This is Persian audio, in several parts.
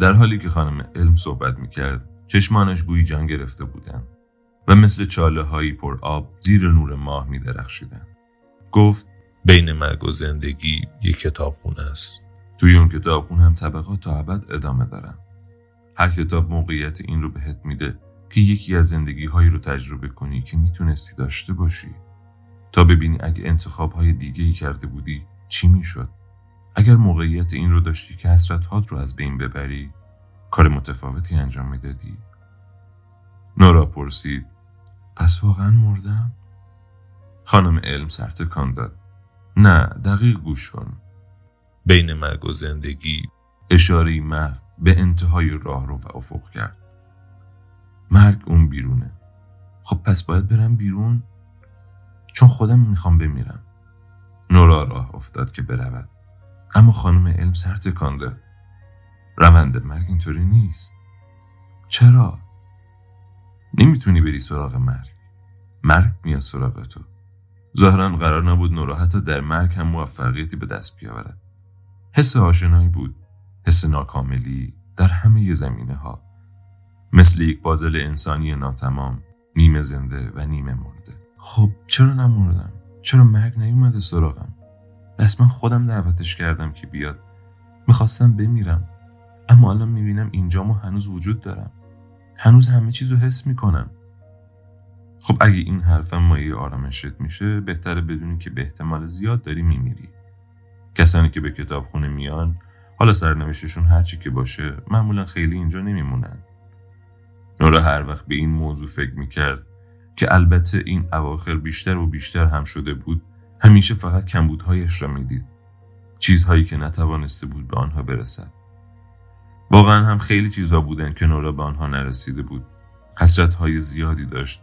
در حالی که خانم علم صحبت می‌کرد چشمانش گویی جان گرفته بودند و مثل چاله هایی پر آب زیر نور ماه می درخشیدن. گفت بین مرگ و زندگی یک کتابخونه است. توی اون کتابخونه هم طبقات تا ابد ادامه دارن. هر کتاب موقعیت این رو بهت میده که یکی از زندگی هایی رو تجربه کنی که می‌تونستی داشته باشی تا ببینی اگه انتخاب های دیگه ای کرده بودی چی می‌شد اگر موقعیت این رو داشتی که حسرت هات رو از بین ببری کار متفاوتی انجام می‌دادی. نورا پرسید پس واقعا مردم؟ خانم علم سرتکان داد. نه دقیق گوش کن. بین مرگ و زندگی اشاره محو به انتهای راه رو و افق کرد. مرگ اون بیرونه. خب پس باید برم بیرون؟ چون خودم می‌خوام بمیرم. نورا راه افتاد که برود. اما خانم علم سر تکان داد روند مرگ اینطوری نیست. چرا؟ نمی‌تونی بری سراغ مرگ. مرگ میاد سراغ تو ظاهرا قرار نبود نورا حتی در مرگ هم موفقیتی به دست بیاورد. حس آشنایی بود. حس ناکاملی در همه زمینه ها مثل یک بازل انسانی ناتمام نیمه زنده و نیمه مرده. خب چرا نمردم؟ چرا مرگ نیومده سراغم؟ رسما خودم دعوتش کردم که بیاد. می‌خواستم بمیرم. اما الان می‌بینم اینجا ما هنوز وجود دارم. هنوز همه چیز رو حس می‌کنم. خب اگه این حرفم مایه آرامشت میشه بهتره بدونی که به احتمال زیاد داری میمیری. کسانی که به کتابخونه میان حالا سرنوشتشون هرچی که باشه معمولا خیلی اینجا نمیمونن. نورا هر وقت به این موضوع فکر می‌کرد که البته این اواخر بیشتر و بیشتر هم شده بود همیشه فقط کمبودهایش را می‌دید. چیزهایی که نتوانسته بود به آنها برسد. واقعا هم خیلی چیزها بودن که نورا به آنها نرسیده بود. حسرت های زیادی داشت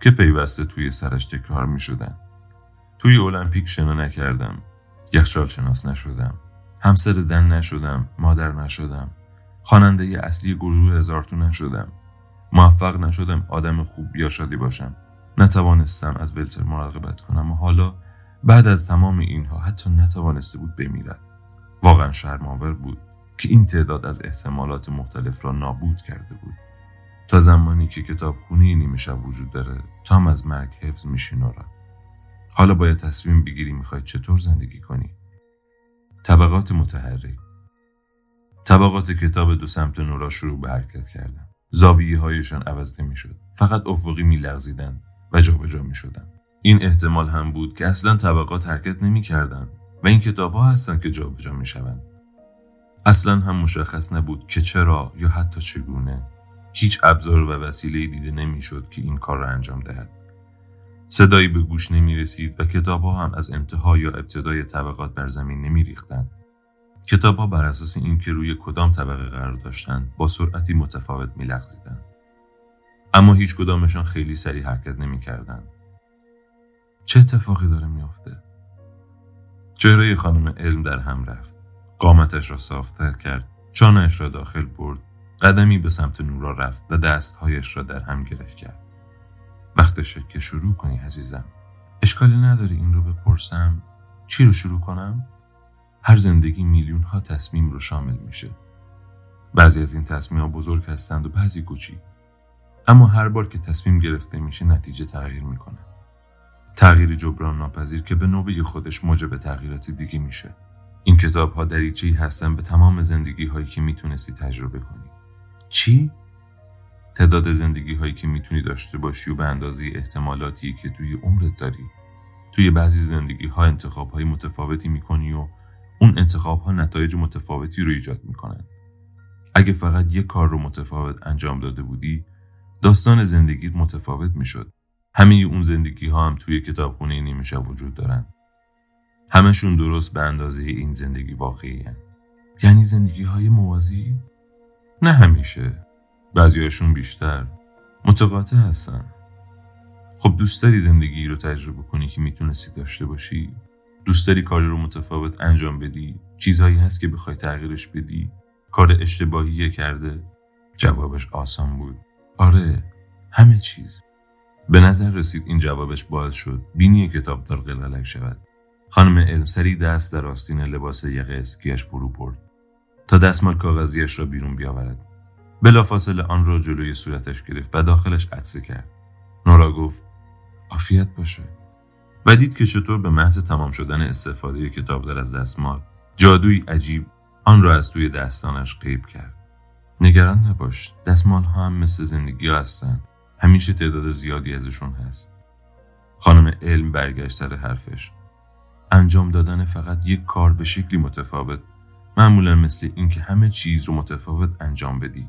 که پیوسته توی سرش تکرار می شدن. توی المپیک شنا نکردم. یخچال شناس نشدم. همسر دن نشدم. مادر نشدم. خواننده اصلی گروه هزارتو نشدم. موفق نشدم آدم خوب یا شادی باشم. نتوانستم از ولتر مراقبت کنم و حالا بعد از تمام اینها حتی نتوانسته بود بمیرد. واقعا شرماور بود که این تعداد از احتمالات مختلف را نابود کرده بود. تا زمانی که کتاب خونه نیمه شب وجود داره تا هم از مرگ حفظ میشی نورا حالا باید تصمیم بگیری می‌خوای چطور زندگی کنی. طبقات متحرک. طبقات کتاب دو سمت نورا شروع به حرکت کردن. زاویه هایشان عوض نمی‌شد. فقط افقی میلغزیدند و جابجا می شدن. این احتمال هم بود که اصلا طبقات حرکت نمی کردن و این کتاب ها هستند که جابجا می شوند. اصلا هم مشخص نبود که چرا یا حتی چگونه هیچ ابزار و وسیله دیده نمی‌شد که این کار را انجام دهد. صدایی به گوش نمی رسید و کتاب ها هم از انتها یا ابتدای طبقات بر زمین نمی ریختند. کتاب ها بر اساس اینکه روی کدام طبقه قرار داشتند با سرعتی متفاوت می لغزیدند. اما هیچ کدامشان خیلی سریع حرکت نمی کردن. چه اتفاقی داره میافته؟ چهره خانم علم در هم رفت. قامتش را صافتر کرد. چانهش را داخل برد. قدمی به سمت نورا رفت و دستهایش را در هم گره کرد. وقتشه که شروع کنی عزیزم. اشکالی نداری این رو بپرسم؟ چی رو شروع کنم؟ هر زندگی میلیون ها تصمیم رو شامل میشه. بعضی از این تصمیم ها بزرگ هستند و بعضی کوچیک. اما هر بار که تصمیم گرفته میشه نتیجه تغییر می‌کنه. تغییر جبران ناپذیر که به نوبه خودش موجب تغییرات دیگه میشه. این کتاب ها دریچه‌ای هستن به تمام زندگی هایی که می‌تونستی تجربه کنی. چی؟ تعداد زندگی هایی که می‌تونی داشته باشی و به اندازه احتمالاتی که توی عمرت داری. توی بعضی زندگی ها انتخاب های متفاوتی می‌کنی و اون انتخاب ها نتایج متفاوتی رو ایجاد می‌کنن. اگه فقط یک کار رو متفاوت انجام داده بودی داستان زندگیت متفاوت می‌شد. همه اون زندگی ها هم توی کتابخونه نیمه شب وجود دارن. همشون درست به اندازه این زندگی واقعی هن. یعنی زندگی های موازی؟ نه همیشه. بعضیاشون بیشتر. متقاطع هستن. خب دوست داری زندگی رو تجربه کنی که می‌تونستی داشته باشی؟ دوست داری کاری رو متفاوت انجام بدی؟ چیزهایی هست که بخوای تغییرش بدی؟ کار اشتباهی کرده؟ جوابش آسان بود. آره همه چیز به نظر رسید این جوابش باعث شد بینی کتابدار قلقلک شود. خانم علم سری دست در آستین لباس یقه اسکیش فرو برد تا دستمال کاغذیش را بیرون بیاورد. بلافاصله آن را جلوی صورتش گرفت و داخلش عدسه کرد. نورا گفت عافیت باشه. و دید که چطور به محض تمام شدن استفاده کتاب از دستمال جادوی عجیب آن را از توی دستانش قیب کرد. نگران نباش دستمال ها هم مثل زندگی ها هستن. همیشه تعداد زیادی ازشون هست. خانم علم برگشت سر حرفش. انجام دادن فقط یک کار به شکلی متفاوت. معمولا مثل اینکه همه چیز رو متفاوت انجام بدی.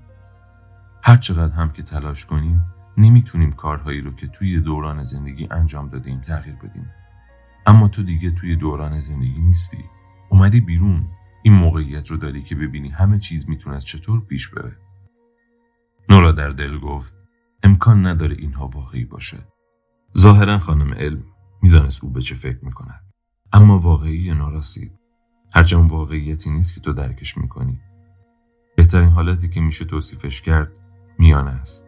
هر چقدر هم که تلاش کنیم نمی‌تونیم کارهایی رو که توی دوران زندگی انجام دادیم تغییر بدیم. اما تو دیگه توی دوران زندگی نیستی. اومدی بیرون. این موقعیت رو داری که ببینی همه چیز می‌تونه چطور پیش بره. نورا در دل گفت امکان نداره اینها واقعی باشه ظاهرا خانم علم می‌دانست او به چه فکر می‌کند. اما واقعی یا ناراسید هرچند واقعیتی نیست که تو درکش می‌کنی. بهترین حالتی که میشه توصیفش کرد میانه است.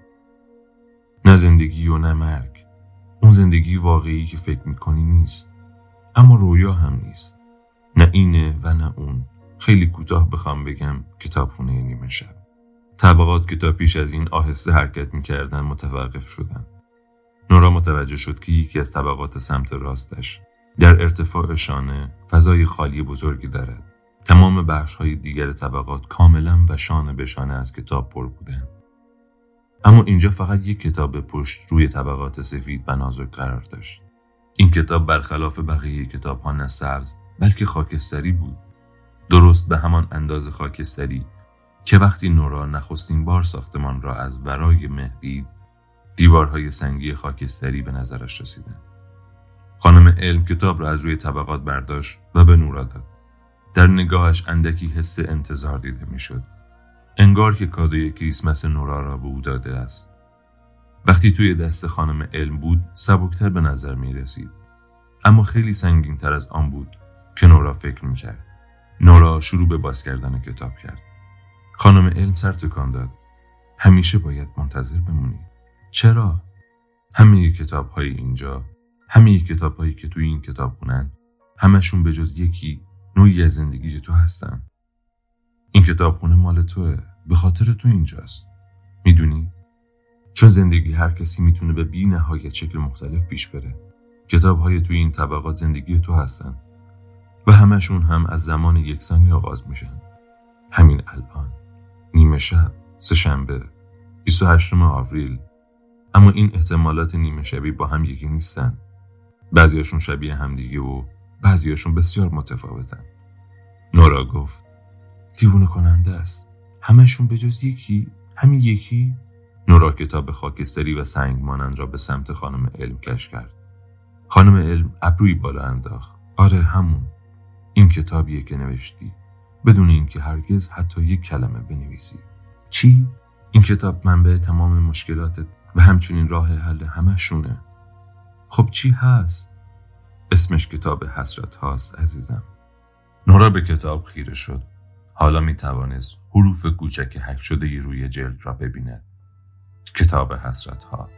نه زندگی و نه مرگ. اون زندگی واقعی که فکر می‌کنی نیست. اما رویا هم نیست. نه اینه و نه اون. خیلی کوتاه بخوام بگم کتابخونه نیمه شب. طبقات کتاب پیش از این آهسته حرکت می‌کردن متوقف شدن. نورا متوجه شد که یکی از طبقات سمت راستش در ارتفاع شانه فضای خالی بزرگی دارد. تمام بخش های دیگر طبقات کاملا و شانه به شانه از کتاب پر بودند. اما اینجا فقط یک کتاب پشت روی طبقات سفید و نازک قرار داشت. این کتاب برخلاف بقیه کتاب ها نه سبز بلکه خاکستری بود. درست به همان انداز خاکستری که وقتی نورا نخستین بار ساختمان را از ورای مه دید دیوارهای سنگی خاکستری به نظرش رسیدند خانم علم کتاب را از روی طبقات برداشت و به نورا داد. در نگاهش اندکی حس انتظار دیده می‌شد. انگار که کادوی کریسمس نورا را به او داده است. وقتی توی دست خانم علم بود سبکتر به نظر می رسید اما خیلی سنگین تر از آن بود که نورا فکر می کرد نورا شروع به باز کردن کتاب کرد. خانم علم سر تکان داد. همیشه باید منتظر بمونی. چرا؟ همه کتاب های اینجا همه کتاب هایی که توی این کتاب خونن همشون به جز یکی نوعی از زندگی تو هستن. این کتابخونه مال توه به خاطر تو اینجاست. می‌دونی؟ چون زندگی هر کسی می‌تونه به بی نهایت شکل مختلف پیش بره. کتاب های توی این طبقات زندگی تو هستن. و همشون هم از زمان یکسانی آغاز میشن. همین الان. نیمه شب سه شنبه 28 آوریل. اما این احتمالات نیمه شبی با هم یکی نیستن. بعضیاشون شبیه همدیگه و بعضیاشون بسیار متفاوتن. نورا گفت دیوونه کننده است. همشون به جز یکی؟ همین یکی؟ نورا کتاب خاکستری و سنگ مانند را به سمت خانم علم کش کرد. خانم علم ابروی بالا انداخت. آره همون. این کتابیه که نوشتی. بدون اینکه هرگز حتی یک کلمه بنویسی. چی؟ این کتاب منبع تمام مشکلاتت و همچنین راه حل همشونه خب چی هست؟ اسمش کتاب حسرت هاست عزیزم. نورا به کتاب خیره شد. حالا می توانست حروف کوچک حک شده روی جلد را ببیند. کتاب حسرت ها